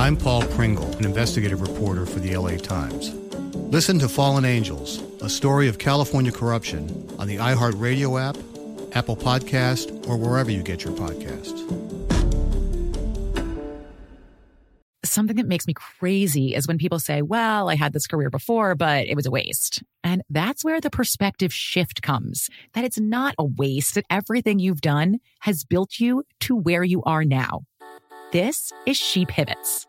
I'm Paul Pringle, an investigative reporter for the LA Times. Listen to Fallen Angels, a story of California corruption on the iHeartRadio app, Apple Podcast, or wherever you get your podcasts. Something that makes me crazy is when people say, well, I had this career before, but it was a waste. And that's where the perspective shift comes that it's not a waste, that everything you've done has built you to where you are now. This is She Pivots,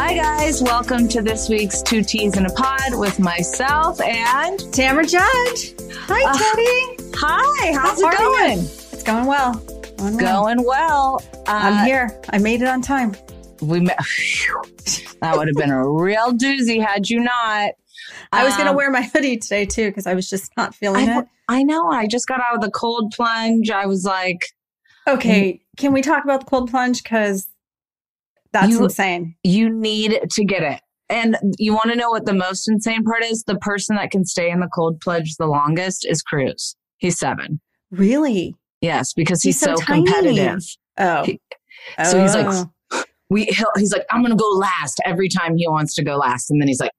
Hi, guys. Welcome to this week's Two Teas in a Pod with myself and Tamra Judge. Hi, uh, Teddi. Hi. How's How it going? It's going well. Going well. Going well. Uh, I'm here. I made it on time. We met. that would have been a real doozy had you not. I was um, going to wear my hoodie today too because I was just not feeling I, it. I know. I just got out of the cold plunge. I was like, okay, mm. can we talk about the cold plunge? Because that's you, insane. You need to get it. And you want to know what the most insane part is? The person that can stay in the cold plunge the longest is Cruz. He's seven. Really? Yes, because he's, he's so, so competitive. Oh. He, so oh. he's like, oh. We, he's like, I'm going to go last every time he wants to go last. And then he's like,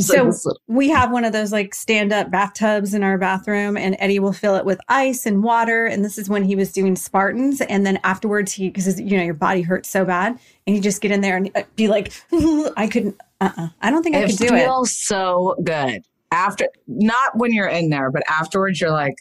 so like, we have one of those like stand up bathtubs in our bathroom, and Eddie will fill it with ice and water. And this is when he was doing Spartans. And then afterwards, he, because you know, your body hurts so bad, and you just get in there and uh, be like, I couldn't, uh uh-uh. I don't think I it could do it. It feels so good. After, not when you're in there, but afterwards, you're like,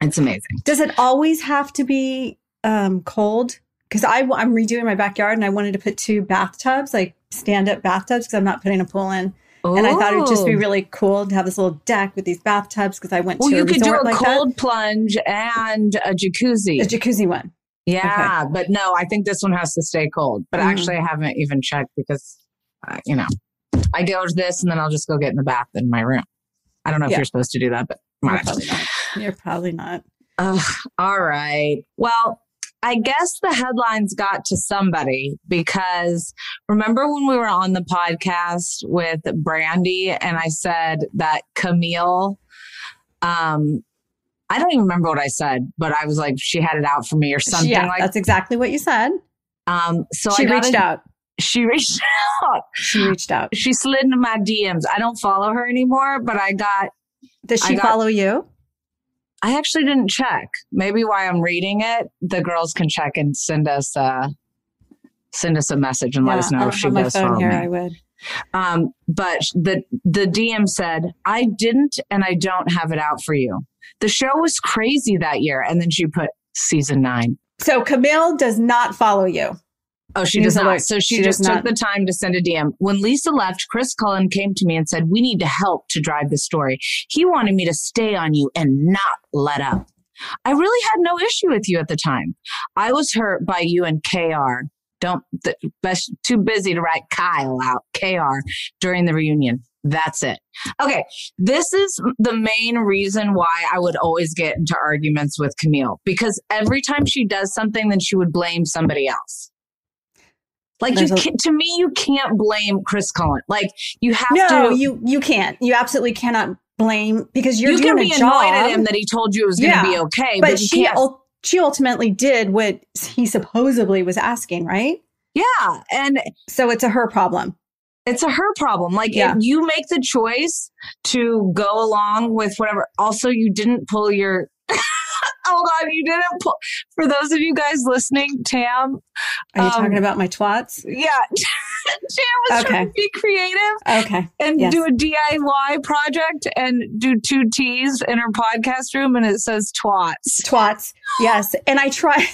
it's amazing. Does it always have to be um, cold? Because I'm redoing my backyard and I wanted to put two bathtubs, like stand up bathtubs because I'm not putting a pool in. And I thought it would just be really cool to have this little deck with these bathtubs because I went well, to you could do a like cold that. plunge and a jacuzzi. A jacuzzi one. Yeah, okay. but no, I think this one has to stay cold. But mm. actually, I haven't even checked because, uh, you know, I go to this and then I'll just go get in the bath in my room. I don't know if yeah. you're supposed to do that, but you're probably not. You're probably not. Uh, all right. Well, I guess the headlines got to somebody because remember when we were on the podcast with Brandy and I said that Camille, um, I don't even remember what I said, but I was like, she had it out for me or something yeah, like that's exactly what you said. Um, so she reached out. She reached out. She reached out. She slid into my DMs. I don't follow her anymore, but I got. Does she got, follow you? I actually didn't check. Maybe while I'm reading it, the girls can check and send us uh send us a message and yeah, let us know if she does follow here, me. I would. Um, but the the DM said, I didn't and I don't have it out for you. The show was crazy that year. And then she put season nine. So Camille does not follow you. Oh, she does not. So she, She just took not. the time to send a DM. When Lisa left, Chris Cullen came to me and said, We need to help to drive the story. He wanted me to stay on you and not let up. I really had no issue with you at the time. I was hurt by you and KR. Don't, th- best, too busy to write Kyle out, KR, during the reunion. That's it. Okay. This is the main reason why I would always get into arguments with Camille because every time she does something, then she would blame somebody else. Like you There's a- to me, you can't blame Chris Cullen. Like you have No, to. you you can't. You absolutely cannot blame because you're you doing can be a job. annoyed at him that he told you it was going to be okay, but, but, she ul- she ultimately did what he supposedly was asking, right? yeah, and So it's a her problem. it's a her problem. Like Yeah. if you make the choice to go along with whatever. Also, you didn't pull your. Hold on, you didn't pull. For those of you guys listening, Tam. Are you um, talking about my twats? Yeah, Tam was trying to Okay. be creative. Okay. and Yes. do a DIY project and do two T's in her podcast room and it says twats. Twats. Yes. And I try.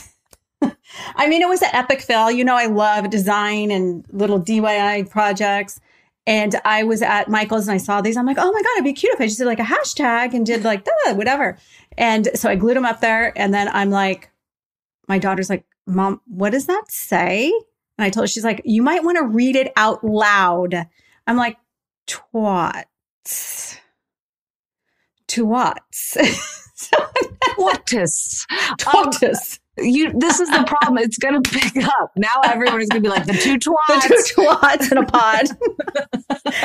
I mean, it was an epic fail. You know, I love design and little DIY projects. And I was at Michael's and I saw these. I'm like, oh my God, it'd be cute if I just did like a hashtag and did like the whatever. And so I glued them up there. And then I'm like, my daughter's like, Mom, what does that say? And I told her, she's like, you might want to read it out loud. I'm like, twats. Twats. Twatus. Twatus. Um, you this is the problem. It's gonna pick up. Now everybody's gonna be like the two twats. the two twats in a pod.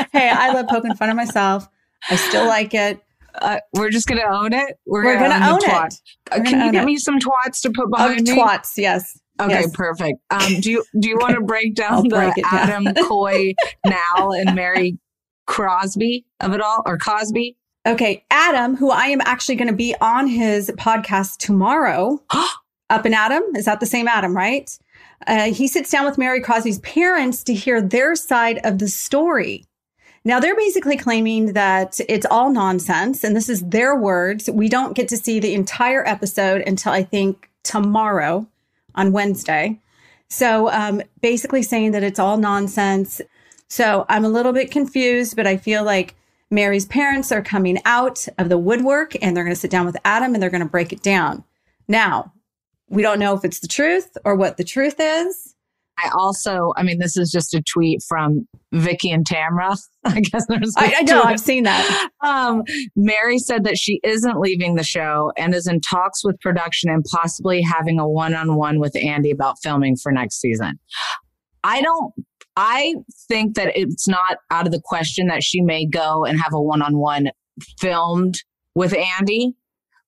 hey, I love poking fun of myself. I still like it. Uh, we're just gonna own it. We're, We're gonna the own twat. it. We're Can you own get it. me some twats to put Oh, behind me? twats, yes. Okay, Yes. perfect. Um, do you do you want to break down break the down. Adam Coy now and Mary Crosby of it all or Cosby? Okay, Adam, who I am actually going to be on his podcast tomorrow. Up and Adam, is that the same Adam, right? Uh, he sits down with Mary Crosby's parents to hear their side of the story. Now, they're basically claiming that it's all nonsense, and this is their words. We don't get to see the entire episode until I think tomorrow on Wednesday. So, um, basically saying that it's all nonsense. So, I'm a little bit confused, but I feel like Mary's parents are coming out of the woodwork and they're going to sit down with Adam and they're going to break it down. Now, we don't know if it's the truth or what the truth is. I also, I mean, this is just a tweet from Vicki and Tamra. I guess there's. I, I know. I've seen that. Um, Mary said that she isn't leaving the show and is in talks with production and possibly having a one-on-one with Andy about filming for next season. I don't. I think that it's not out of the question that she may go and have a one-on-one filmed with Andy,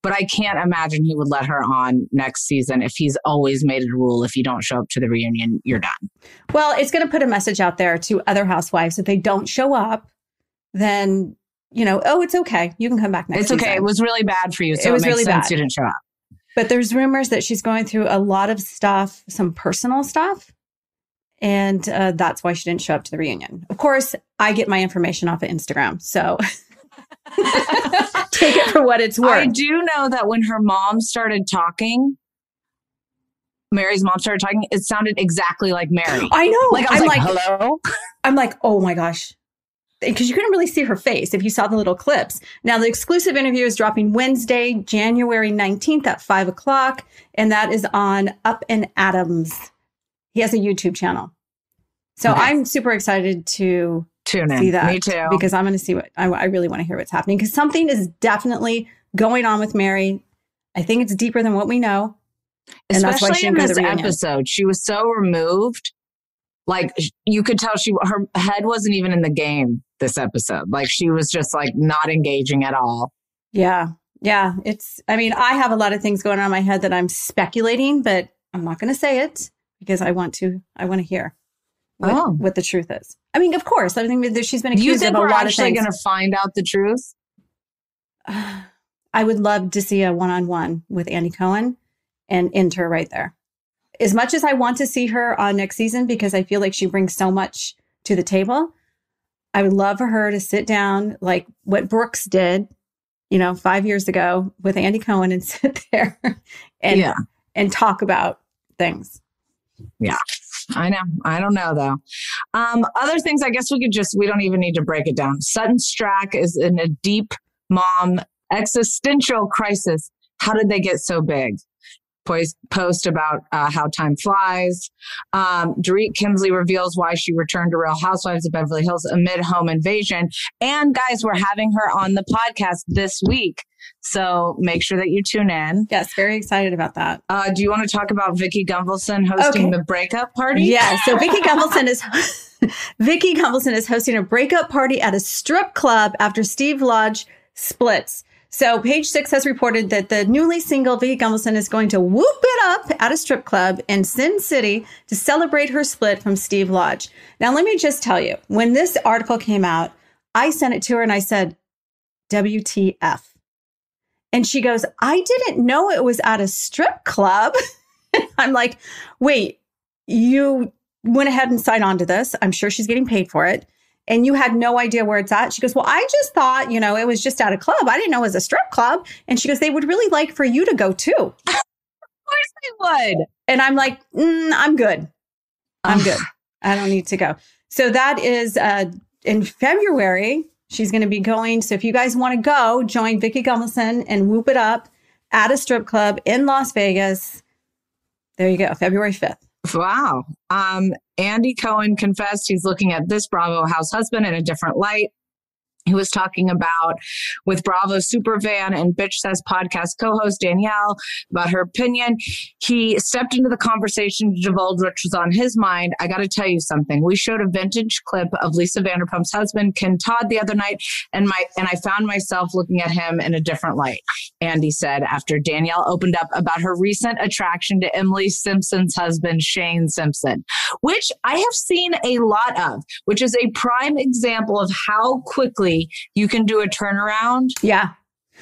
but I can't imagine he would let her on next season if he's always made it a rule if you don't show up to the reunion, you're done. Well, it's going to put a message out there to other housewives. If they don't show up, then, you know, oh, it's okay. You can come back next It's okay. season. It was really bad for you, so It it, was makes really sense bad. you didn't show up. But there's rumors that she's going through a lot of stuff, some personal stuff. And uh, that's why she didn't show up to the reunion. Of course, I get my information off of Instagram. So take it for what it's worth. I do know that when her mom started talking, Mary's mom started talking, it sounded exactly like Mary. I know. Like I I'm like, like, hello? I'm like, oh my gosh. Because you couldn't really see her face if you saw the little clips. Now, the exclusive interview is dropping Wednesday, January 19th at five o'clock. And that is on Up and Adams. He has a YouTube channel. So Okay. I'm super excited to Tune in. see that. Me too. Because I'm going to see what I, I really want to hear what's happening. Because something is definitely going on with Mary. I think it's deeper than what we know. And Especially in didn't go to this episode, she was so removed. Like you could tell she her head wasn't even in the game this episode. Like she was just like not engaging at all. Yeah. Yeah. It's, I mean, I have a lot of things going on in my head that I'm speculating, but I'm not going to say it because I want to, I want to hear what, Oh. what the truth is. I mean, of course, I think that she's been accused of a lot of things. going to find out the truth? I would love to see a one on one with Andy Cohen and end her right there. As much as I want to see her on next season because I feel like she brings so much to the table, I would love for her to sit down like what Brooks did, you know, five years ago with Andy Cohen and sit there and Yeah. and talk about things. Yeah. I know. I don't know though. Um, other things, I guess we could just, we don't even need to break it down. Sutton Stracke is in a deep mom existential crisis. How did they get so big? Post about uh, how time flies. Um, Dorit Kemsley reveals why she returned to Real Housewives of Beverly Hills amid home invasion. And guys, we're having her on the podcast this week. So make sure that you tune in. Yes, very excited about that. Uh, do you want to talk about Vicki Gunvalson hosting okay. the breakup party? Yeah. So Vicki Gunvalson is Vicki Gunvalson is hosting a breakup party at a strip club after Steve Lodge splits. So, page six has reported that the newly single Vicki Gunvalson is going to whoop it up at a strip club in Sin City to celebrate her split from Steve Lodge. Now, let me just tell you, when this article came out, I sent it to her and I said, WTF. And she goes, I didn't know it was at a strip club. I'm like, wait, you went ahead and signed on to this. I'm sure she's getting paid for it and you had no idea where it's at. She goes, Well, I just thought, you know, it was just at a club. I didn't know it was a strip club. And she goes, They would really like for you to go too. of course they would. And I'm like, mm, I'm good. I'm good. I don't need to go. So that is uh, in February. She's going to be going. So if you guys want to go, join Vicki Gunvalson and whoop it up at a strip club in Las Vegas. There you go, February 5th. Wow. Um, Andy Cohen confessed he's looking at this Bravo house husband in a different light he was talking about with Bravo Superfan and Bitch Says podcast co-host Danielle about her opinion. He stepped into the conversation to divulge what was on his mind. I got to tell you something. We showed a vintage clip of Lisa Vanderpump's husband, Ken Todd, the other night, and my and I found myself looking at him in a different light. Andy said after Danielle opened up about her recent attraction to Emily Simpson's husband, Shane Simpson, which I have seen a lot of, which is a prime example of how quickly you can do a turnaround. Yeah.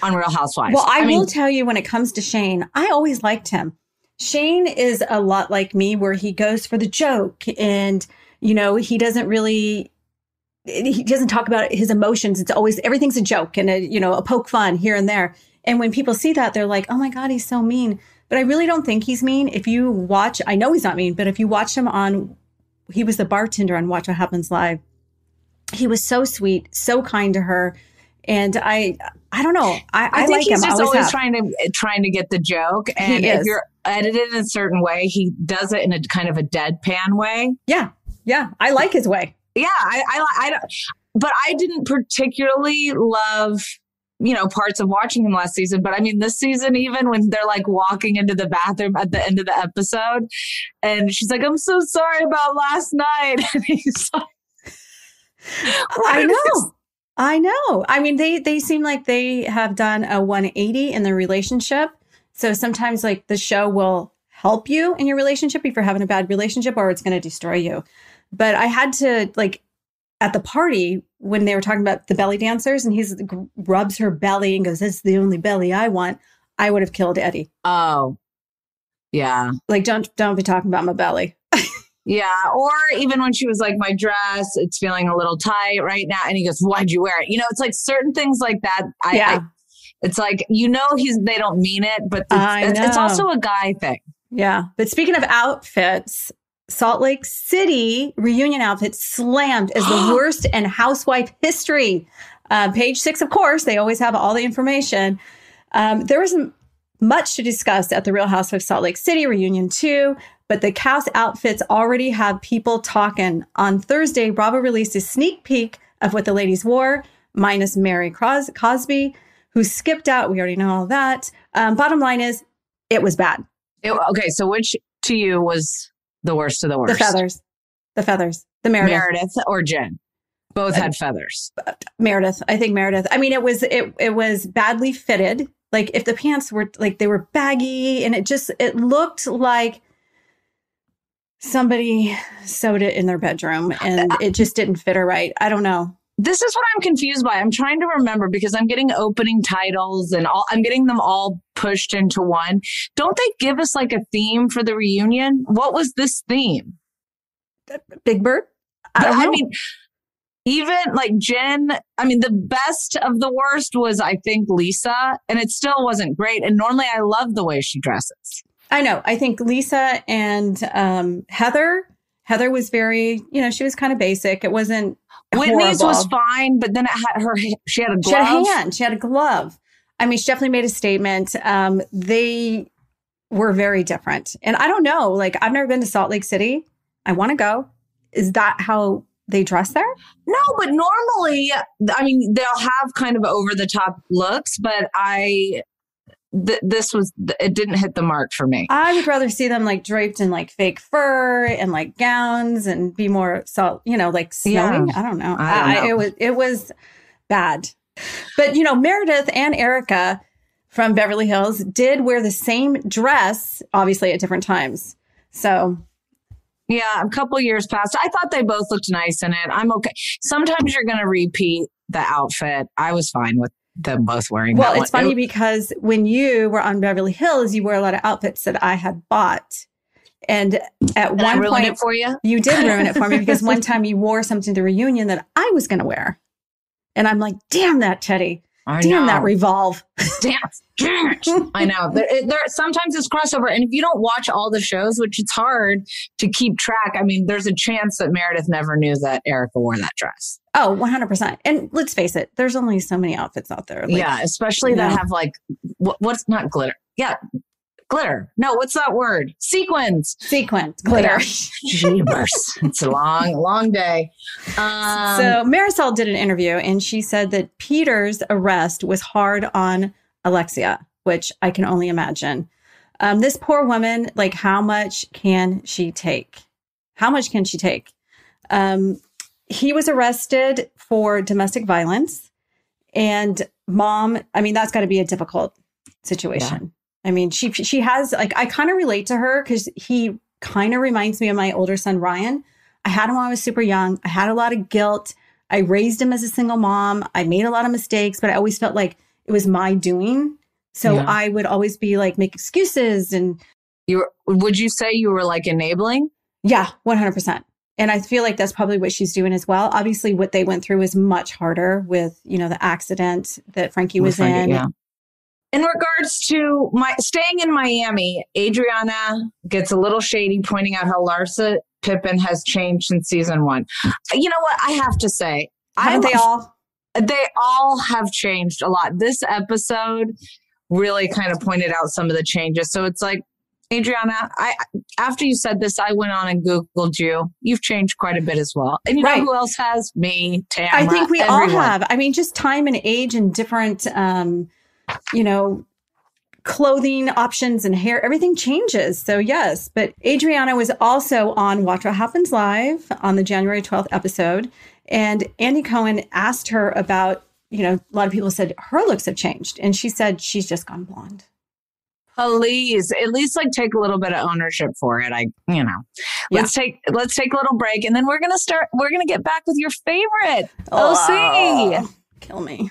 On Real Housewives. Well, I, I will mean, tell you when it comes to Shane, I always liked him. Shane is a lot like me where he goes for the joke and, you know, he doesn't really he doesn't talk about his emotions. It's always everything's a joke and a, you know, a poke fun here and there. And when people see that, they're like, "Oh my god, he's so mean." But I really don't think he's mean. If you watch, I know he's not mean, but if you watch him on he was the bartender on Watch What Happens Live he was so sweet, so kind to her. And I, I don't know. I, I, I think like he's him. just always, always trying to trying to get the joke. And if you're edited in a certain way, he does it in a kind of a deadpan way. Yeah, yeah. I like his way. Yeah, I, I, I don't. But I didn't particularly love you know, parts of watching him last season. But I mean, this season, even when they're like walking into the bathroom at the end of the episode, and she's like, I'm so sorry about last night. And he's like, I know. I know. I mean, they they seem like they have done a 180 in their relationship. So sometimes like the show will help you in your relationship if you're having a bad relationship or it's going to destroy you. But I had to like at the party when they were talking about the belly dancers and he's rubs her belly and goes, "That's the only belly I want." I would have killed Eddie. Oh. Yeah. Like don't don't be talking about my belly. Yeah. Or even when she was like, my dress, it's feeling a little tight right now. And he goes, why'd you wear it? You know, it's like certain things like that. I, yeah. I, it's like, you know, he's, they don't mean it, but it's, it's, also a guy thing. Yeah. But speaking of outfits, Salt Lake City reunion outfit slammed as the worst in housewife history. Uh, page six, of course, they always have all the information. Um, there was much to discuss at the Real Housewives Salt Lake City reunion, too. But the cast outfits already have people talking. On Thursday, Bravo released a sneak peek of what the ladies wore, minus Mary Cros- Cosby, who skipped out. We already know all that. Um, bottom line is, it was bad. It, okay, so which to you was the worst of the worst? The feathers. The feathers. The Meredith. Meredith or Jen? Both had feathers. Meredith. I think Meredith. I mean, it was it it was badly fitted. Like if the pants were like they were baggy and it just it looked like somebody sewed it in their bedroom and it just didn't fit her right. I don't know. This is what I'm confused by. I'm trying to remember because I'm getting opening titles and all I'm getting them all pushed into one. Don't they give us like a theme for the reunion? What was this theme? Big Bird? I, I mean even like Jen, I mean, the best of the worst was, I think, Lisa, and it still wasn't great. And normally I love the way she dresses. I know. I think Lisa and um, Heather Heather was very, you know, she was kind of basic. It wasn't. Whitney's horrible. was fine, but then it had her. She had a glove. She had a hand. She had a glove. I mean, she definitely made a statement. Um, they were very different, and I don't know. Like, I've never been to Salt Lake City. I want to go. Is that how they dress there? No, but normally, I mean, they'll have kind of over the top looks, but I. Th- this was it didn't hit the mark for me. I would rather see them like draped in like fake fur and like gowns and be more salt, you know, like snowing. Yeah. I don't know. I don't I- it was it was bad. But you know, Meredith and Erica from Beverly Hills did wear the same dress, obviously at different times. So Yeah, a couple years passed. I thought they both looked nice in it. I'm okay. Sometimes you're going to repeat the outfit. I was fine with them both wearing. well, it's one. funny because when you were on Beverly Hills, you wore a lot of outfits that I had bought. And at one point, it for you? You did ruin it for me because one time you wore something to the reunion that I was going to wear, and I'm like, "Damn that Teddi! I Damn that revolve!" Damn. I know. There, there sometimes it's crossover, and if you don't watch all the shows, which it's hard to keep track, I mean, there's a chance that Meredith never knew that Erica wore that dress. Oh, 100. percent And let's face it, there's only so many outfits out there. Like, yeah, especially that have like what, what's not glitter? Yeah, glitter. No, what's that word? Sequins. Sequins, glitter. Jeebers. it's a long, long day. Um, so Marisol did an interview, and she said that Peter's arrest was hard on Alexia, which I can only imagine. Um, this poor woman, like, how much can she take? How much can she take? Um, he was arrested for domestic violence, and mom. I mean, that's got to be a difficult situation. I mean, she she has like I kind of relate to her because he kind of reminds me of my older son Ryan. I had him when I was super young. I had a lot of guilt. I raised him as a single mom. I made a lot of mistakes, but I always felt like it was my doing. So Yeah. I would always be like make excuses and you were, would you say you were like enabling? yeah, 100%. And I feel like that's probably what she's doing as well. Obviously, what they went through was much harder with, you know, the accident that Frankie was Frankie, in. yeah. In regards to my staying in Miami, Adriana gets a little shady, pointing out how Larsa Pippen has changed since season one. You know what? I have to say, Haven't they all? They all have changed a lot. This episode really kind of pointed out some of the changes. So it's like, Adriana, I after you said this, I went on and Googled you. You've changed quite a bit as well. And you Right. know who else has? Me, Tamara. I think we all have. I mean, just time and age and different, um, you know, clothing options and hair, everything changes. So, yes. But Adriana was also on Watch What Happens Live on the January 12th episode. And Andy Cohen asked her about, you know, a lot of people said her looks have changed. And she said she's just gone blonde. Please, at least like take a little bit of ownership for it. I, you know, let's take let's take a little break, and then we're gonna start. We're gonna get back with your favorite OC. Oh, kill me.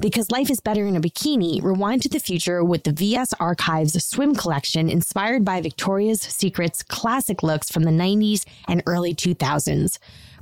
Because life is better in a bikini, rewind to the future with the VS Archives swim collection inspired by Victoria's Secret's classic looks from the 90s and early 2000s.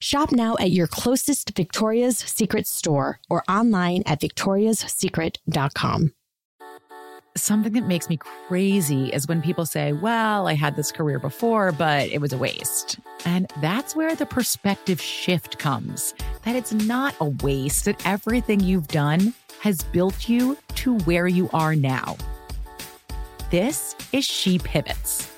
Shop now at your closest Victoria's Secret store or online at victoriassecret.com. Something that makes me crazy is when people say, Well, I had this career before, but it was a waste. And that's where the perspective shift comes that it's not a waste, that everything you've done has built you to where you are now. This is She Pivots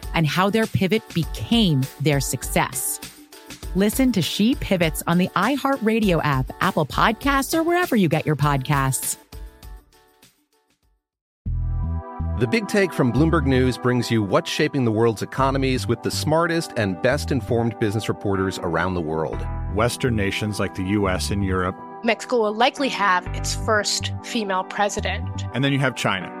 and how their pivot became their success. Listen to She Pivots on the iHeartRadio app, Apple Podcasts, or wherever you get your podcasts. The Big Take from Bloomberg News brings you what's shaping the world's economies with the smartest and best informed business reporters around the world. Western nations like the U.S. and Europe. Mexico will likely have its first female president. And then you have China.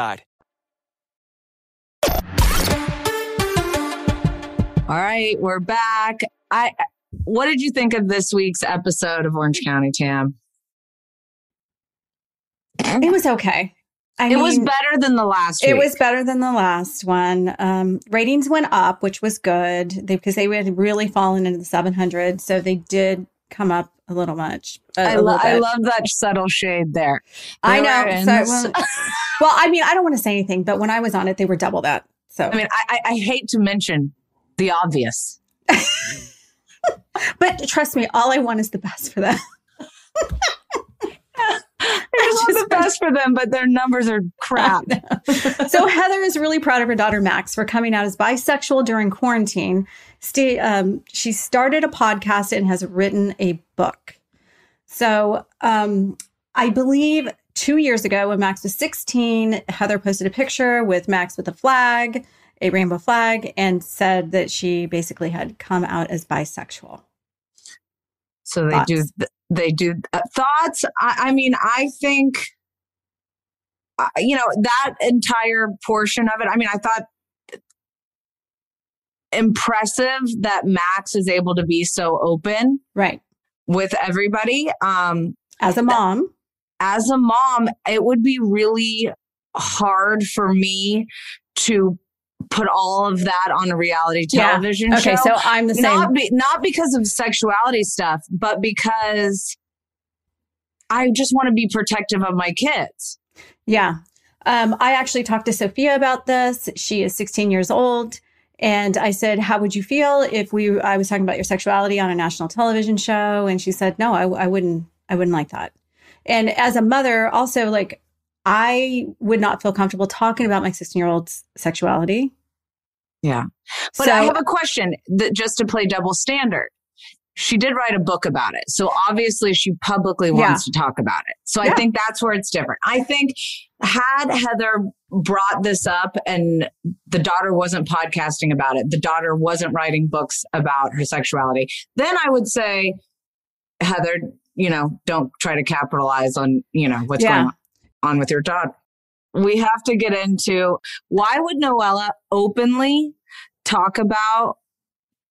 All right, we're back. I what did you think of this week's episode of Orange County, Tam? It was okay. I it mean, was better than the last. It week. was better than the last one. Um, ratings went up, which was good they, because they had really fallen into the 700. So they did come up a little much. A, I, lo- I love that subtle shade there. They I know. So, well, well, I mean, I don't want to say anything, but when I was on it, they were double that. So I mean, I, I hate to mention the obvious. but trust me, all I want is the best for them. it's just the best for them, but their numbers are crap. so Heather is really proud of her daughter Max for coming out as bisexual during quarantine. Stay, um, she started a podcast and has written a book. So um, I believe two years ago, when Max was 16, Heather posted a picture with Max with a flag a rainbow flag and said that she basically had come out as bisexual. So they thoughts? do, they do uh, thoughts. I, I, mean, I think, uh, you know, that entire portion of it. I mean, I thought impressive that Max is able to be so open, right, with everybody. Um, as a mom, as a mom, it would be really hard for me to put all of that on a reality television yeah. okay, show. so I'm the same. Not, be, not because of sexuality stuff, but because I just want to be protective of my kids. Yeah. Um, I actually talked to Sophia about this. She is 16 years old. And I said, How would you feel if we I was talking about your sexuality on a national television show? And she said, No, I, I wouldn't I wouldn't like that. And as a mother, also like I would not feel comfortable talking about my 16 year old's sexuality. Yeah. But so, I have a question that just to play double standard. She did write a book about it. So obviously she publicly wants yeah. to talk about it. So yeah. I think that's where it's different. I think had Heather brought this up and the daughter wasn't podcasting about it, the daughter wasn't writing books about her sexuality, then I would say, Heather, you know, don't try to capitalize on, you know, what's yeah. going on with your daughter we have to get into why would Noella openly talk about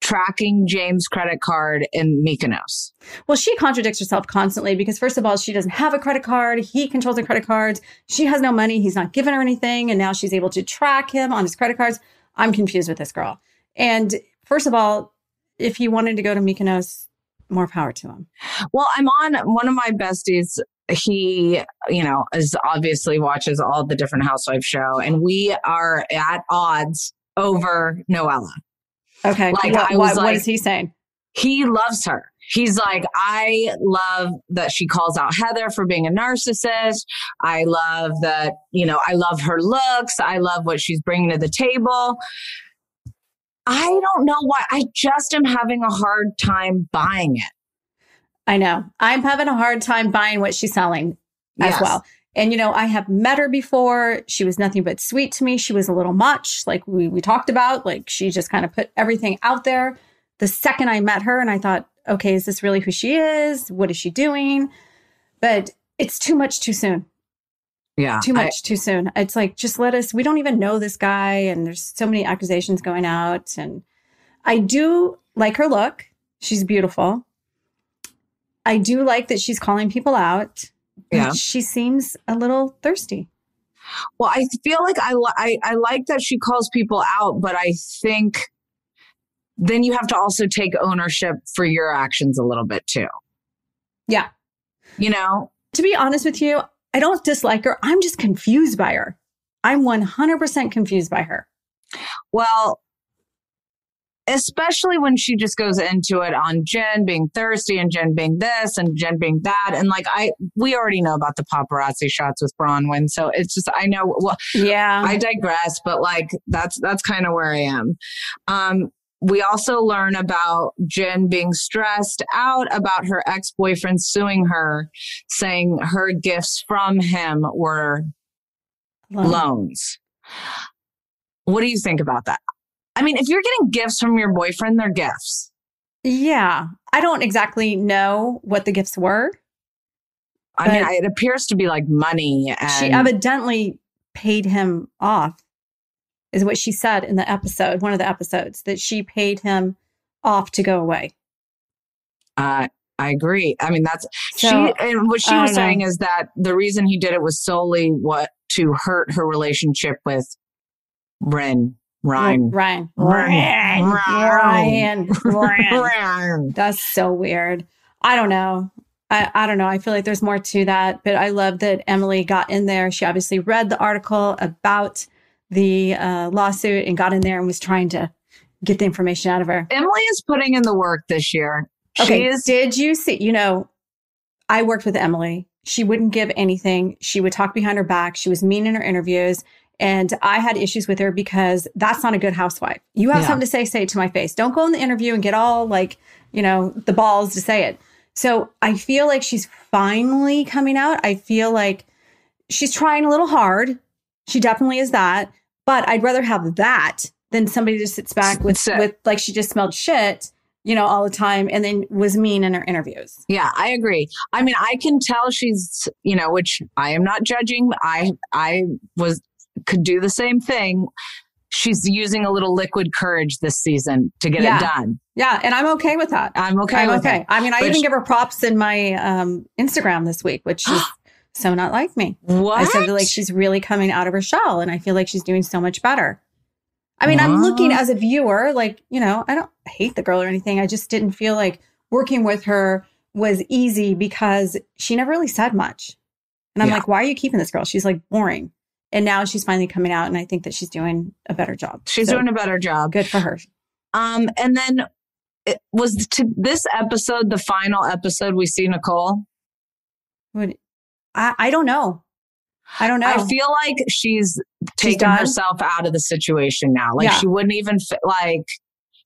tracking James' credit card in Mykonos? Well, she contradicts herself constantly because, first of all, she doesn't have a credit card. He controls the credit cards. She has no money. He's not giving her anything. And now she's able to track him on his credit cards. I'm confused with this girl. And first of all, if he wanted to go to Mykonos, more power to him. Well, I'm on one of my besties. He, you know, is obviously watches all the different housewife show, and we are at odds over Noella. Okay. Like, what, I was what, what like- is he saying? He loves her. He's like, I love that she calls out Heather for being a narcissist. I love that, you know, I love her looks. I love what she's bringing to the table. I don't know why. I just am having a hard time buying it. I know. I'm having a hard time buying what she's selling as Yes. well. And you know, I have met her before. She was nothing but sweet to me. She was a little much, like we we talked about. Like she just kind of put everything out there. The second I met her, and I thought, okay, is this really who she is? What is she doing? But it's too much too soon. Yeah. Too I- much too soon. It's like just let us. We don't even know this guy, and there's so many accusations going out. And I do like her look. She's beautiful. I do like that she's calling people out. Yeah. She seems a little thirsty. Well, I feel like I, li- I I like that she calls people out, but I think then you have to also take ownership for your actions a little bit too. Yeah. You know, To be honest with you, I don't dislike her. I'm just confused by her. I'm 100% confused by her. well, especially when she just goes into it on Jen being thirsty and Jen being this and Jen being that, and like I we already know about the paparazzi shots with Braunwyn, so it's just I know. Well, Yeah. I digress, but like that's that's kind of where I am. Um, we also learn about Jen being stressed out about her ex boyfriend suing her, saying her gifts from him were Loan. loans. What do you think about that? I mean, if you're getting gifts from your boyfriend, they're gifts. Yeah. I don't exactly know what the gifts were. I mean, it appears to be like money and she evidently paid him off, is what she said in the episode, one of the episodes, that she paid him off to go away. Uh, I agree. I mean, that's So, she, and what she I was know. saying is that the reason he did it was solely what to hurt her relationship with Ren, Ryan, Ryan. Ryan. Ryan. Ryan. Ryan. That's so weird. I don't know. I, I don't know. I feel like there's more to that, but I love that Emily got in there. She obviously read the article about the uh, lawsuit and got in there and was trying to get the information out of her. Emily is putting in the work this year. She Okay. is Did you see? You know, I worked with Emily. She wouldn't give anything. She would talk behind her back. She was mean in her interviews. And I had issues with her because that's not a good housewife. You have Yeah. something to say, say it to my face. Don't go in the interview and get all like, you know, the balls to say it. So I feel like she's finally coming out. I feel like she's trying a little hard. She definitely is that. But I'd rather have that than somebody just sits back with, with like she just smelled shit, you know, all the time and then was mean in her interviews. Yeah, I agree. I mean, I can tell she's, you know, which I am not judging. I I was could do the same thing. She's using a little liquid courage this season to get Yeah. it done. Yeah, and I'm okay with that. I'm okay I'm okay. it. I mean, I But even sh- give her props in my um, Instagram this week, which is so not like me. What? I said like she's really coming out of her shell, and I feel like she's doing so much better. I mean, I'm looking as a viewer, like you know, I don't hate the girl or anything. I just didn't feel like working with her was easy because she never really said much. And I'm Yeah. like, why are you keeping this girl? She's like boring. And now she's finally coming out, and I think that she's doing a better job. She's So, doing a better job. good for her. Um, and then it was to this episode the final episode we see Nicole. Would I, I don't know. I don't know. I feel like she's taken done? herself out of the situation now. Like Yeah. she wouldn't even like.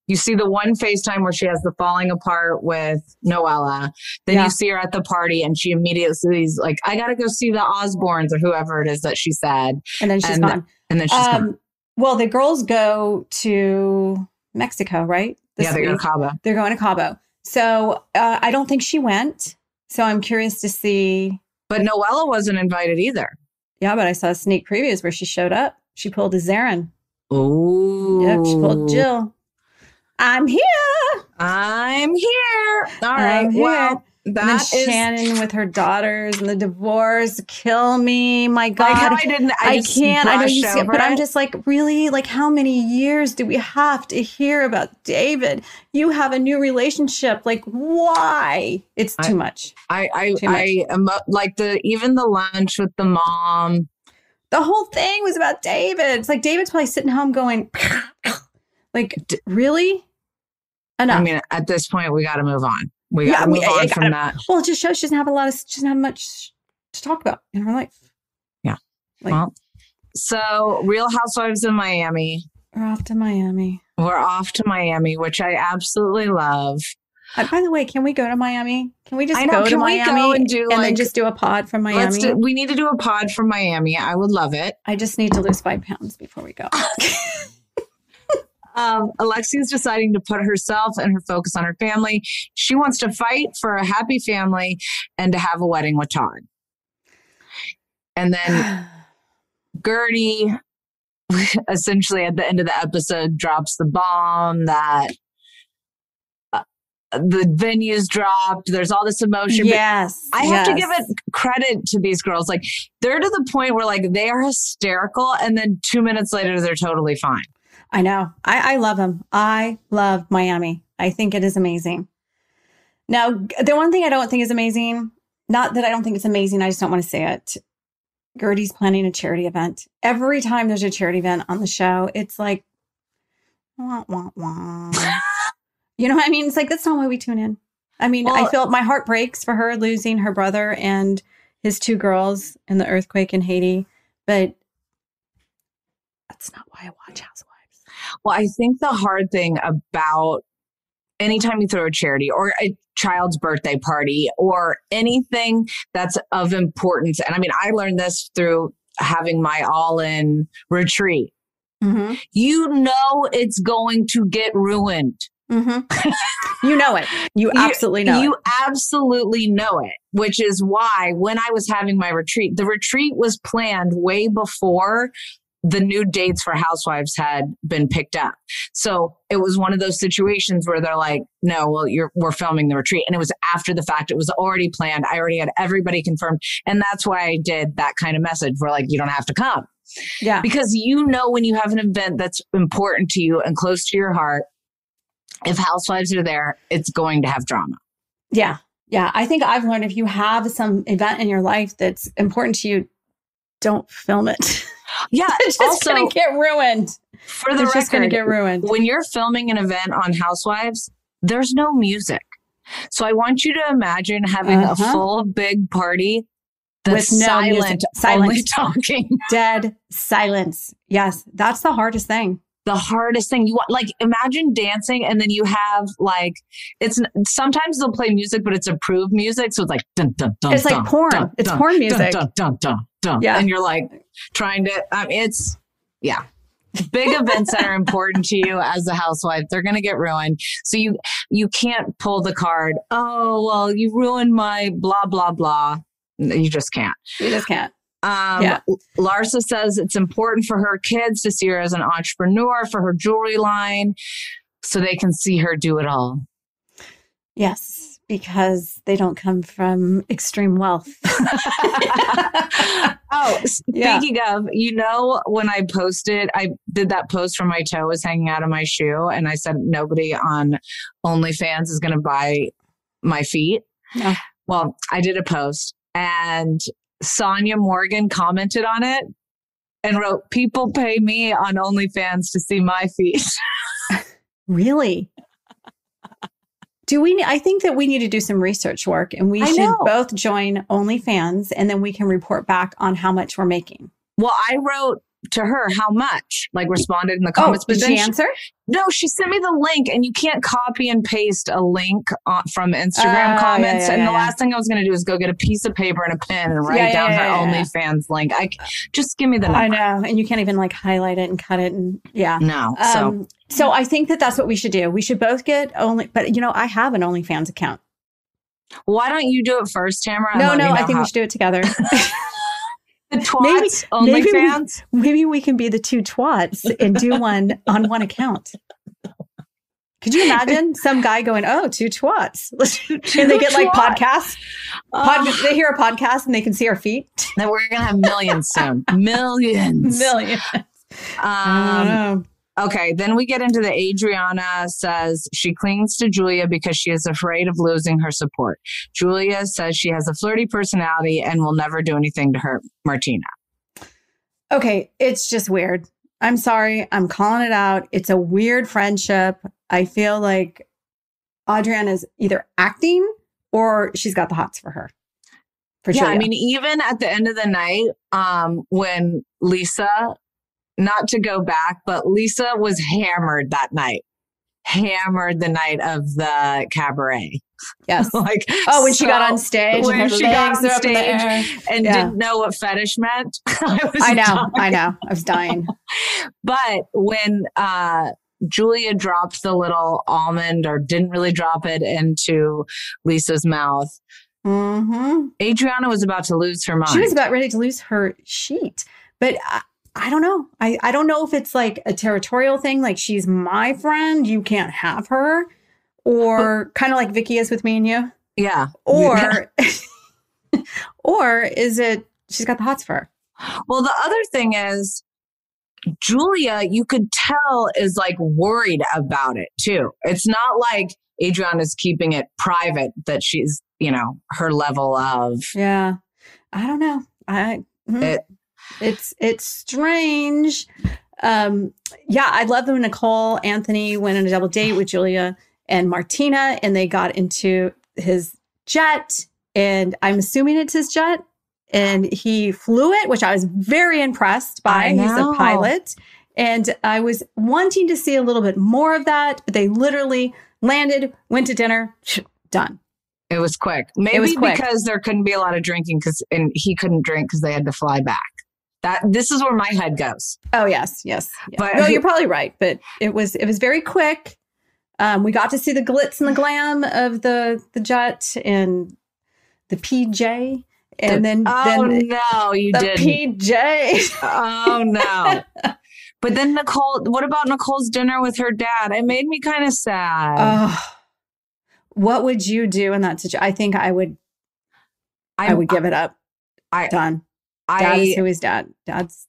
You see the one FaceTime where she has the falling apart with Noella. Then Yeah. you see her at the party and she immediately is like, I got to go see the Osbournes or whoever it is that she said. and then she's and, gone. And then she's gone. Um, well, the girls go to Mexico, right? Yeah, they go to. Cabo. They're going to Cabo. So uh, I don't think she went. So I'm curious to see. But Noella wasn't invited either. Yeah, but I saw sneak previews where she showed up. She pulled a Zarin. Oh. Yep, she pulled Jill. I'm here. I'm here. All right. Here. Well, That is- Shannon with her daughters and the divorce kill me. My God, Like I didn't- I just can't. I know you see it, but I'm just like, really, like, how many years do we have to hear about David? You have a new relationship. Like, why? It's too much. I I much. I am like the even the lunch with the mom. The whole thing was about David. It's like David's probably sitting home going, like, d- really? Enough. I mean, at this point, we got to move on. We got to we- move on from gotta- that. Well, it just shows she doesn't have a lot of, she doesn't have much to talk about in her life. Yeah. Like- well, so Real Housewives of Miami. We're off to Miami. We're off to Miami, which I absolutely love. Uh, by the way, can we go to Miami? Can we just I know, go to we Miami go and do, then like- just do a pod from Miami? Let's do, we need to do a pod from Miami. I would love it. I just need to lose five pounds before we go. Um, Alexia's deciding to put herself and her focus on her family. She wants to fight for a happy family and to have a wedding with Todd. And then Guerdy essentially at the end of the episode drops the bomb that uh, the venues dropped. There's all this emotion. Yes, I have to give it credit to these girls. Like they're to the point where like they are hysterical, and then two minutes later they're totally fine. I know. I, I love them. I love Miami. I think it is amazing. Now, the one thing I don't think is amazing, not that I don't think it's amazing, I just don't want to say it. Guerdy's planning a charity event. Every time there's a charity event on the show, it's like, wah, wah, wah. you know what I mean? It's like, that's not why we tune in. I mean, I Well- feel my heart breaks for her losing her brother and his two girls in the earthquake in Haiti, but that's not why I watch Housewives. Well, I think the hard thing about anytime you throw a charity or a child's birthday party or anything that's of importance, and I mean, I learned this through having my all in retreat. Mm-hmm. You know, it's going to get ruined. Mm-hmm. you know it. You absolutely know You it. absolutely know it, which is why when I was having my retreat, the retreat was planned way before the new dates for housewives had been picked up. So it was one of those situations where they're like, no, well, you're, we're filming the retreat. And it was after the fact. It was already planned. I already had everybody confirmed. And that's why I did that kind of message where like, you don't have to come. Yeah. Because you know, when you have an event that's important to you and close to your heart, if housewives are there, it's going to have drama. Yeah. Yeah. I think I've learned if you have some event in your life that's important to you, don't film it. Yeah. it's just also, to get ruined. for the it's record, to get ruined. when you're filming an event on Housewives, there's no music. So I want you to imagine having Uh-huh. a full big party that's With no silent, music. Silence. talking. Dead silence. Yes. That's the hardest thing. The hardest thing you want, like, imagine dancing and then you have like, it's sometimes they'll play music, but it's approved music. So it's like, dun, dun, dun, It's like porn. dun, It's dun, porn dun, music. Dun, dun, dun, dun. Yeah. And you're like trying to, mean, it's, yeah. Big events that are important to you as a housewife, they're going to get ruined. So you, you can't pull the card. Oh, well, you ruined my blah, blah, blah. You just can't. You just can't. Um, Yeah. Larsa says it's important for her kids to see her as an entrepreneur for her jewelry line so they can see her do it all. Yes. Because they don't come from extreme wealth. Oh, Yeah. speaking of, you know, when I posted, I did that post where my toe was hanging out of my shoe, and I said nobody on OnlyFans is going to buy my feet. Yeah. Well, I did a post, and Sonja Morgan commented on it and wrote, "People pay me on OnlyFans to see my feet." Really? Do we? I think that we need to do some research work, and we I should know. both join OnlyFans, and then we can report back on how much we're making. well, I wrote to her how much, like responded in the comments. oh, did then she answer? No, she sent me the link, and you can't copy and paste a link on, from Instagram Oh, yeah, comments. yeah, and yeah, the yeah. last thing I was going to do is go get a piece of paper and a pen and write Yeah, yeah, down yeah, her yeah, yeah. OnlyFans link. I just give me the I know, and you can't even like highlight it and cut it, and yeah. No, so Um, so I think that that's what we should do. We should both get only, but you know, I have an OnlyFans account. why don't you do it first, Tamra? No, no, I think how- we should do it together. twats maybe we, maybe we can be the two twats and do one on one account. Could you imagine some guy going, "Oh, two twats," and they get like podcasts? Pod, uh, they hear a podcast and they can see our feet. That we're gonna have millions soon. millions. Millions. Um, okay, then we get into the Adriana says she clings to Julia because she is afraid of losing her support. Julia says she has a flirty personality and will never do anything to hurt Martina. Okay, it's just weird. I'm sorry. I'm calling it out. It's a weird friendship. I feel like Adriana is either acting or she's got the hots for her. For yeah, I mean, even at the end of the night, um, when Lisa, not to go back, but Lisa was hammered that night, hammered the night of the cabaret. Yes. like oh, when so, she got on stage, when she got on stage and yeah. didn't know what fetish meant. I, I know, dying. I know, I was dying. but when uh, Julia dropped the little almond or didn't really drop it into Lisa's mouth. Mm-hmm. Adriana was about to lose her mind. She was about ready to lose her sheet. But I, don't know. I, I don't know if it's like a territorial thing, like she's my friend, you can't have her, or kind of like Vicki is with me and you. Yeah. Or or is it she's got the hots for her? Well, the other thing is Julia, you could tell, is like worried about it too. It's not like Adriana is keeping it private that she's, you know, her level of. Yeah. I don't know. I, hmm. it, it's, it's strange. Um, yeah, I love when Nicole Anthony went on a double date with Julia and Martina and they got into his jet. And I'm assuming it's his jet and he flew it, which I was very impressed by. He's a pilot. And I was wanting to see a little bit more of that, but they literally landed, went to dinner, done. It was quick. Maybe was quick. because there couldn't be a lot of drinking because and he couldn't drink because they had to fly back. That this is where my head goes. Oh yes, yes. yes. But no, you're probably right. But it was it was very quick. Um, we got to see the glitz and the glam of the the jet and the PJ and then oh then no, you the didn't. PJ. oh no. But then Nicole, what about Nicole's dinner with her dad? It made me kind of sad. Uh, what would you do in that situation? I think I would. I, I would give it up. I done. Dad I, is who is dad. Dad's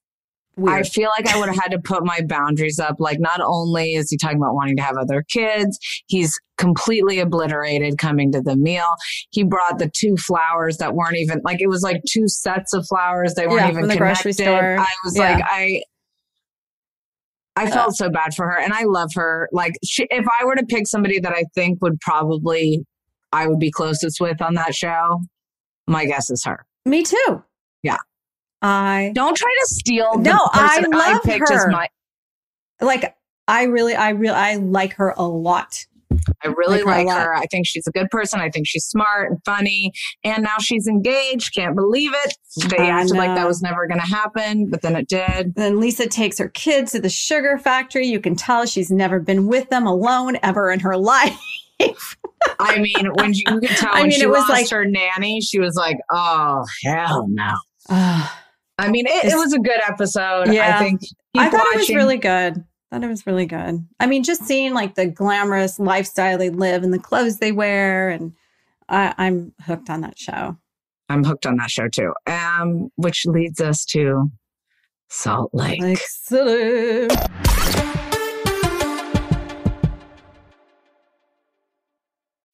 Weird. I feel like I would have had to put my boundaries up. Like, not only is he talking about wanting to have other kids, he's completely obliterated coming to the meal. He brought the two flowers that weren't even like it was like two sets of flowers. They weren't yeah, even from the connected. grocery store. I was yeah. like, I. I felt uh, so bad for her, and I love her. Like, she, if I were to pick somebody that I think would probably I would be closest with on that show, my guess is her. Me too. I don't try to steal. no, I love I her. My- like I really, I really, I like her a lot. I really like, like her. I think she's a good person. I think she's smart and funny. And now she's engaged. Can't believe it. They I acted know. like that was never going to happen, but then it did. Then Lisa takes her kids to the sugar factory. You can tell she's never been with them alone ever in her life. I mean, when you, you could tell I mean, she it was like her nanny, she was like, "Oh hell no." I mean, it, it, was a good episode. Yeah. I think. I thought watching. it was really good. I thought it was really good. I mean, just seeing like the glamorous lifestyle they live and the clothes they wear, and I, I'm hooked on that show. I'm hooked on that show too. Um, which leads us to Salt Lake. Lake City.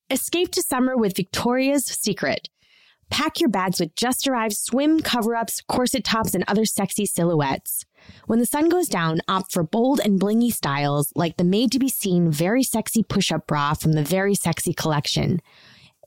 Escape to summer with Victoria's Secret. Pack your bags with just arrived swim cover ups, corset tops, and other sexy silhouettes. When the sun goes down, opt for bold and blingy styles like the made to be seen very sexy push up bra from the Very Sexy collection.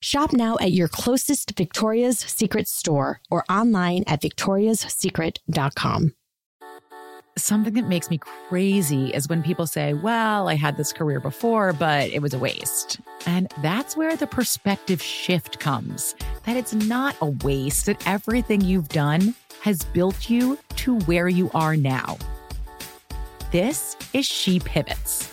Shop now at your closest Victoria's Secret store or online at victoriassecret.com. Something that makes me crazy is when people say, Well, I had this career before, but it was a waste. And that's where the perspective shift comes that it's not a waste, that everything you've done has built you to where you are now. This is She Pivots,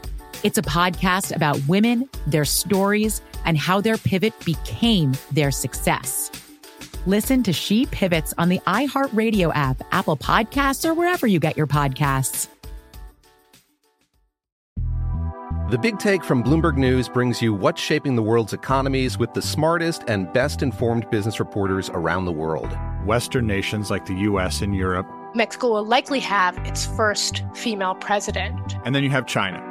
It's a podcast about women, their stories, and how their pivot became their success. Listen to She Pivots on the iHeartRadio app, Apple Podcasts, or wherever you get your podcasts. The Big Take from Bloomberg News brings you what's shaping the world's economies with the smartest and best informed business reporters around the world. Western nations like the U.S. and Europe. Mexico will likely have its first female president. And then you have China.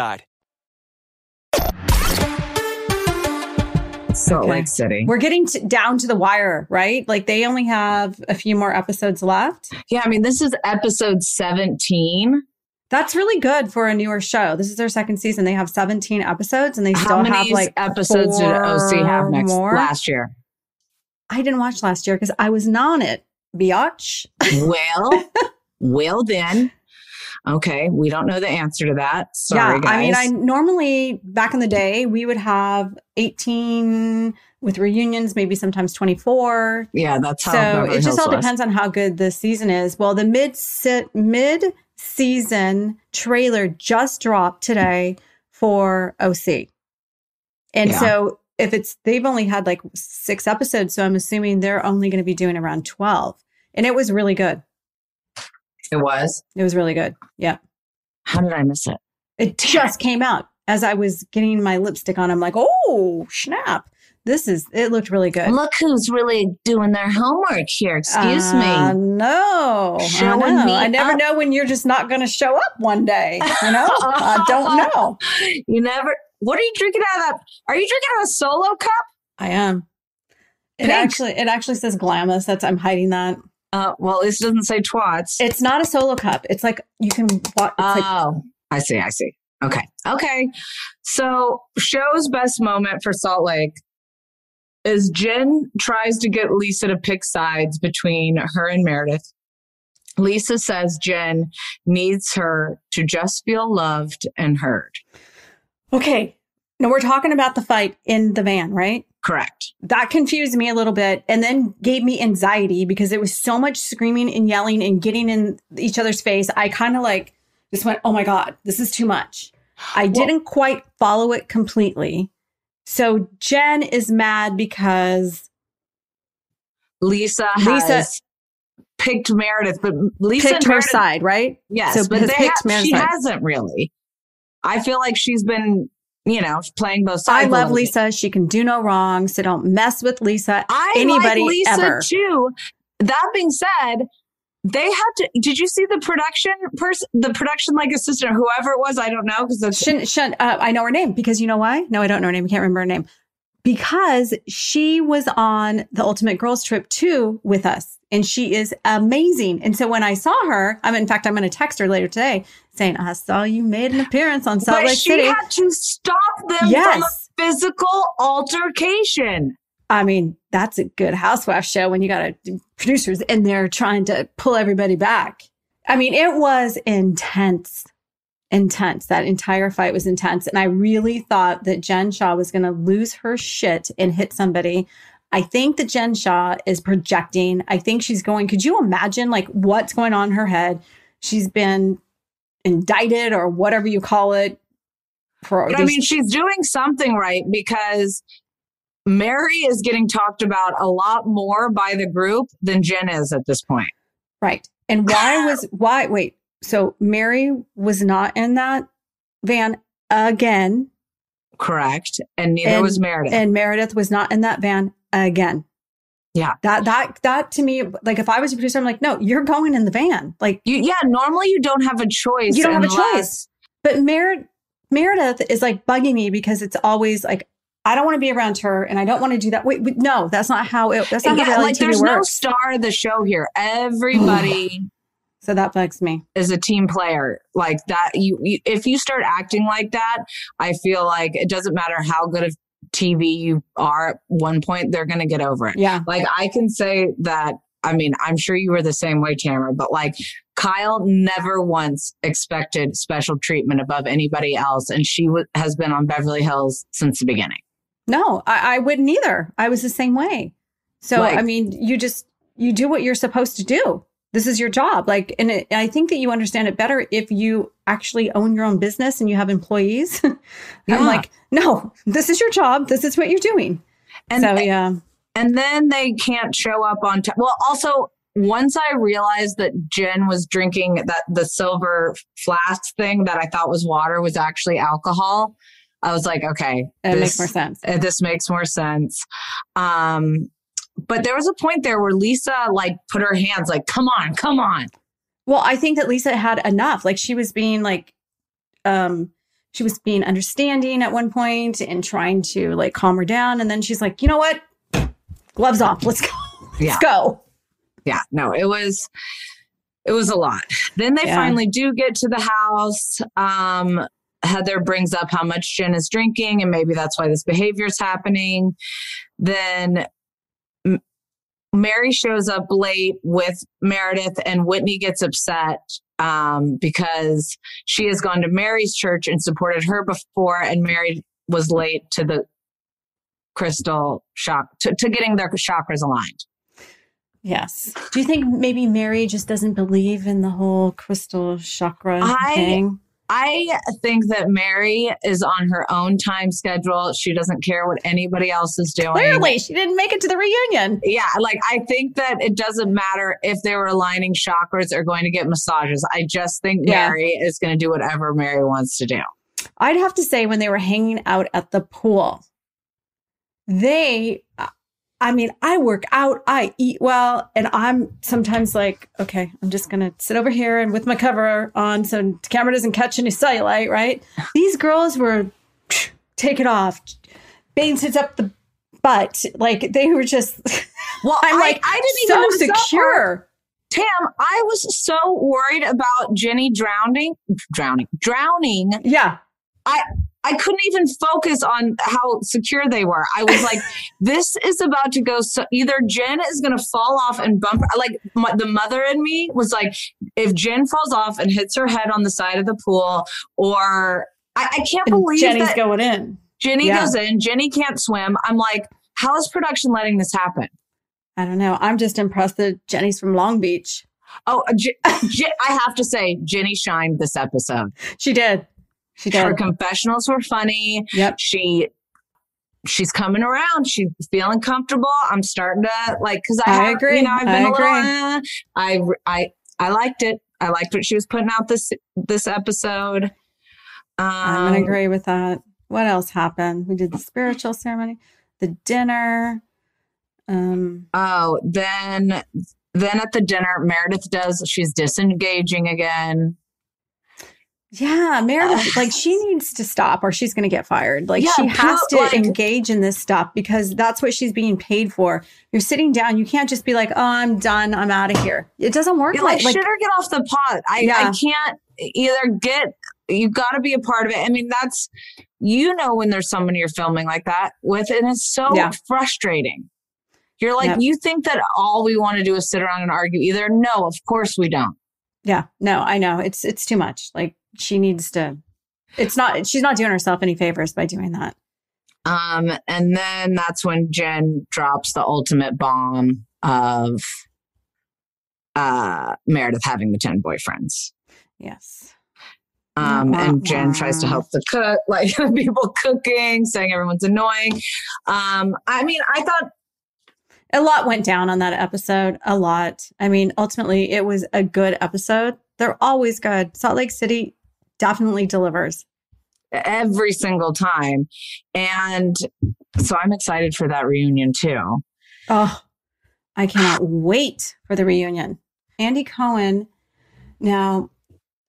Salt Lake City. We're getting to, down to the wire, right? Like they only have a few more episodes left. Yeah, I mean, this is episode 17. That's really good for a newer show. This is their second season. They have 17 episodes and they How still many have like episodes did OC have four next more. last year? I didn't watch last year because I was not on it. Biatch. Well, well then. Okay, we don't know the answer to that. Sorry, yeah, guys. I mean, I normally back in the day we would have 18 with reunions, maybe sometimes 24. Yeah, that's how so. Beverly It just Hills all was. depends on how good the season is. Well, the mid mid season trailer just dropped today for OC, and Yeah. so if it's they've only had like six episodes, so I'm assuming they're only going to be doing around 12, and it was really good. It was. It was really good. Yeah. How did I miss it? It just came out as I was getting my lipstick on. I'm like, oh snap! This is. It looked really good. Look who's really doing their homework here. Excuse Uh, me. No, I, Showing know. me I never up. know when you're just not going to show up one day. You know, I don't know. You never. What are you drinking out of that? Are you drinking out of a solo cup? I am. It Pink. actually, it actually says glamis. That's I'm hiding that. Uh, well, this doesn't say twats. It's not a solo cup. It's like you can. wa- It's like oh, I see. I see. Okay. Okay. So, show's best moment for Salt Lake is Jen tries to get Lisa to pick sides between her and Meredith. Lisa says Jen needs her to just feel loved and heard. okay. Now we're talking about the fight in the van, right? Correct. That confused me a little bit and then gave me anxiety because it was so much screaming and yelling and getting in each other's face. I kind of like just went, oh my God, this is too much. I didn't quite follow it completely. So Jen is mad because Lisa Lisa- has picked Meredith, but Lisa picked and her Meredith- side, right? Yes, So but has they picked she hasn't really. I feel like she's been you know, playing both sides. I love Lisa. She can do no wrong. So don't mess with Lisa. I anybody like Lisa ever. too. That being said, they had to. Did you see the production person, the production like assistant, or whoever it was? I don't know because Shouldn't, shouldn't, uh, I know her name because you know why? No, I don't know her name. I can't remember her name. Because she was on the Ultimate Girls Trip too with us, and she is amazing. And so when I saw her, I'm in fact I'm going to text her later today saying I saw you made an appearance on Salt but Lake she City. had to stop them from a physical altercation. I mean, that's a good housewife show when you got a, producers in there trying to pull everybody back. I mean, it was intense, intense. That entire fight was intense. And I really thought that Jen Shah was going to lose her shit and hit somebody. I think that Jen Shah is projecting. I think she's going, could you imagine like what's going on in her head? She's been indicted or whatever you call it. For But I mean, she's doing something right because Mary is getting talked about a lot more by the group than Jen is at this point. Right. And why was why wait, so Mary was not in that van again. Correct. And neither was Meredith. And Meredith was not in that van again. Yeah. That that that to me, like if I was a producer, I'm like, no, you're going in the van. Like you yeah, normally you don't have a choice. you don't have a choice. But Mer- Meredith is like bugging me because it's always like I don't want to be around her and I don't want to do that. Wait, wait no, that's not how it that's not Yeah, how like TV there's works. no star of the show here. Everybody so that bugs me. is a team player. Like that you, you if you start acting like that, I feel like it doesn't matter how good of TV you are at one point, they're gonna get over it. Yeah. Like I can say that I mean, I'm sure you were the same way, Tamra, but like Kyle never once expected special treatment above anybody else. And she w- has been on Beverly Hills since the beginning. No, I, I wouldn't either. I was the same way. So Like- I mean, you just you do what you're supposed to do. This is your job. Like, and it, I think that you understand it better if you actually own your own business and you have employees. Yeah. I'm like, no, this is your job. This is what you're doing. And so yeah, and then they can't show up on time. Well, also once I realized that Jen was drinking that the silver flask thing that I thought was water was actually alcohol, I was like, okay, It makes more sense. uh, This makes more sense. Um, but there was a point there where Lisa like put her hands like, come on, come on. Well, I think that Lisa had enough. Like she was being like, um, she was being understanding at one point and trying to like calm her down. And then she's like, you know what? Gloves off. Let's go. Let's Yeah. go. yeah no it was it was a lot then they Yeah. finally do get to the house um heather brings up how much jen is drinking and maybe that's why this behavior is happening then mary shows up late with meredith and whitney gets upset um, because she has gone to mary's church and supported her before and mary was late to the crystal shock to, to getting their chakras aligned Yes. Do you think maybe Mary just doesn't believe in the whole crystal chakra I thing? I think that Mary is on her own time schedule. She doesn't care what anybody else is doing. Clearly, she didn't make it to the reunion. Yeah, like I think that it doesn't matter if they were aligning chakras or going to get massages. I just think Yeah. Mary is going to do whatever Mary wants to do. I'd have to say when they were hanging out at the pool, they, I mean, I work out, I eat well, and I'm sometimes like, okay, I'm just gonna sit over here and with my cover on so the camera doesn't catch any cellulite, right? These girls were take it off. Bane sits up the butt. Like they were just Well, I'm I- like I didn't so even secure. Tam, I was so worried about Jennie drowning, drowning, drowning. Yeah. I I couldn't even focus on how secure they were. I was like, this is about to go. So either Jen is going to fall off and bump. Like my, the mother in me was like, if Jen falls off and hits her head on the side of the pool, or I, I can't And believe Jennie's going in. Jennie Yeah. goes in. Jennie can't swim. I'm like, how is production letting this happen? I don't know. I'm just impressed that Jennie's from Long Beach. Oh, Je- Je- I have to say, Jennie shined this episode. She did. She did. Her confessionals were funny. Yep. She she's coming around. She's feeling comfortable. I'm starting to like because I, I have, agree. You know, I've been I a little. eh. I I I liked it. I liked what she was putting out this this episode. Um, I'm gonna agree with that. what else happened? We did the spiritual ceremony, the dinner. Um, oh, then then at the dinner, Meredith does. She's disengaging again. Yeah, Meredith, like she needs to stop or she's going to get fired. Like Yeah, she has to like- engage in this stuff because that's what she's being paid for. You're sitting down. You can't just be like, "Oh, I'm done. I'm out of here." It doesn't work like, like, shit or get off the pot. I, Yeah. I can't either get, you got to be a part of it. I mean, that's, you know, when there's someone you're filming like that with, and it's so Yeah. frustrating. You're like, Yep. you think that all we want to do is sit around and argue either? No, of course we don't. Yeah, no, I know. It's it's too much. Like she needs to it's not she's not doing herself any favors by doing that. Um, and then that's when Jen drops the ultimate bomb of uh Meredith having the 10 boyfriends. Yes. Um, and Jen tries to help the cook, like people cooking, saying everyone's annoying. Um, I mean, I thought A lot went down on that episode. A lot. I mean, ultimately it was a good episode. They're always good. Salt Lake City definitely delivers. every single time. And so I'm excited for that reunion too. Oh, I cannot wait for the reunion. Andy Cohen. Now,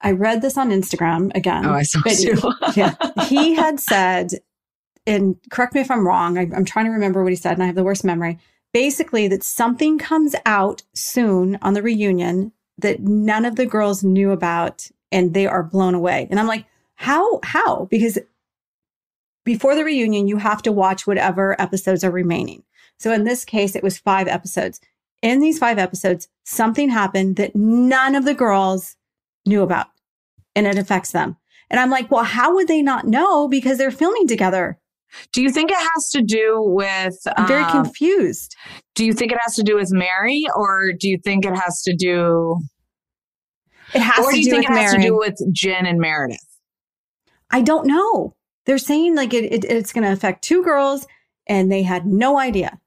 I read this on Instagram again. Oh, I saw but- too. yeah, he had said, and correct me if I'm wrong. I, I'm trying to remember what he said, and I have the worst memory. Basically, that something comes out soon on the reunion that none of the girls knew about, and they are blown away. And I'm like, how? How? Because before the reunion, you have to watch whatever episodes are remaining. So in this case, it was five episodes. In these five episodes, something happened that none of the girls knew about and it affects them. And I'm like, well, how would they not know because they're filming together? Do you think it has to do with? I'm very um, confused. Do you think it has to do with Mary, or do you think it has to do? It has or to do you think it has Mary. to do with Jen and Meredith? I don't know. They're saying like it, it it's going to affect two girls and they had no idea.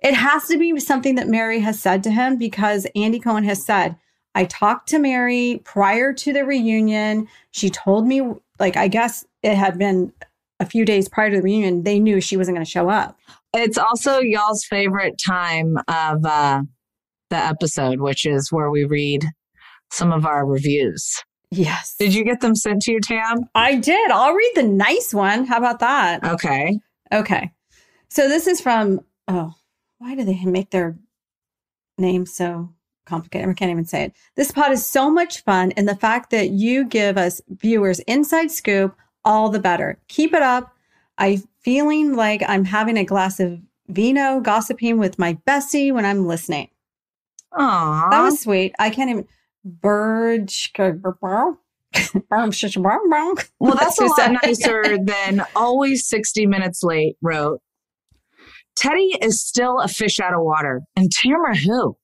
It has to be something that Mary has said to him because Andy Cohen has said, I talked to Mary prior to the reunion. She told me, like, I guess it had been a few days prior to the reunion. They knew she wasn't going to show up. It's also y'all's favorite time of uh, the episode, which is where we read some of our reviews. Yes. Did you get them sent to you, Tam? I did. I'll read the nice one. How about that? Okay. Okay. So this is from, oh, why do they make their name so complicated? I can't even say it. This pod is so much fun. And the fact that you give us viewers inside scoop, all the better. Keep it up. I'm feeling like I'm having a glass of vino, gossiping with my bestie when I'm listening. Aww. That was sweet. I can't even. Burge. Well, that's a lot nicer than always 60 minutes late wrote. Teddi is still a fish out of water. And Tamra who?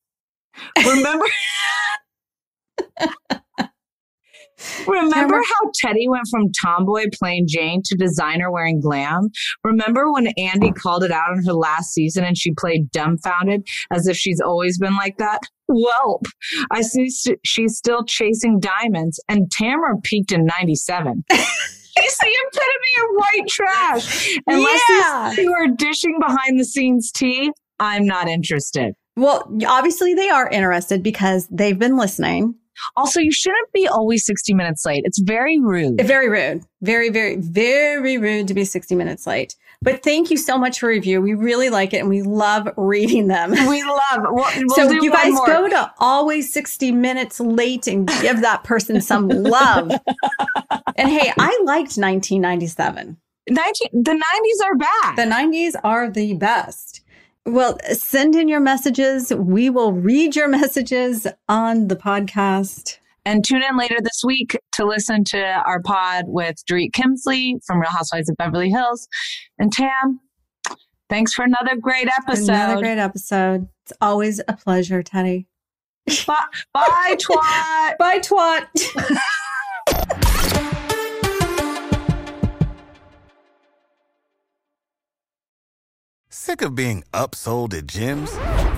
Remember Remember how Teddi went from tomboy plain Jane to designer wearing glam? Remember when Andy called it out on her last season and she played dumbfounded as if she's always been like that? Welp, I see st- she's still chasing diamonds and Tamra peaked in 97. She's the epitome of white trash. Unless Yeah. these two are dishing behind the scenes tea, I'm not interested. Well, obviously they are interested because they've been listening. Also, you shouldn't be always 60 minutes late. It's very rude. Very rude. Very, very, very rude to be 60 minutes late. But thank you so much for review. We really like it and we love reading them. We love. We'll, we'll so you guys more. go to always 60 minutes late and give that person some love. and hey, I liked 1997. 19, the 90s are back. The 90s are the best. Well, send in your messages. We will read your messages on the podcast. And tune in later this week to listen to our pod with Dorit Kemsley from Real Housewives of Beverly Hills. And Tam, thanks for another great episode. Another great episode. It's always a pleasure, Teddi. Bye, bye twat. Bye, twat. Sick of being upsold at gyms?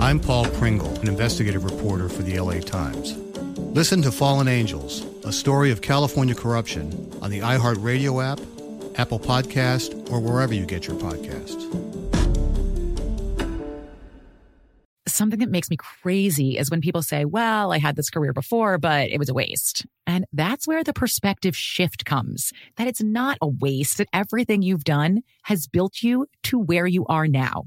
I'm Paul Pringle, an investigative reporter for the LA Times. Listen to Fallen Angels, a story of California corruption on the iHeartRadio app, Apple Podcast, or wherever you get your podcasts. Something that makes me crazy is when people say, well, I had this career before, but it was a waste. And that's where the perspective shift comes that it's not a waste, that everything you've done has built you to where you are now.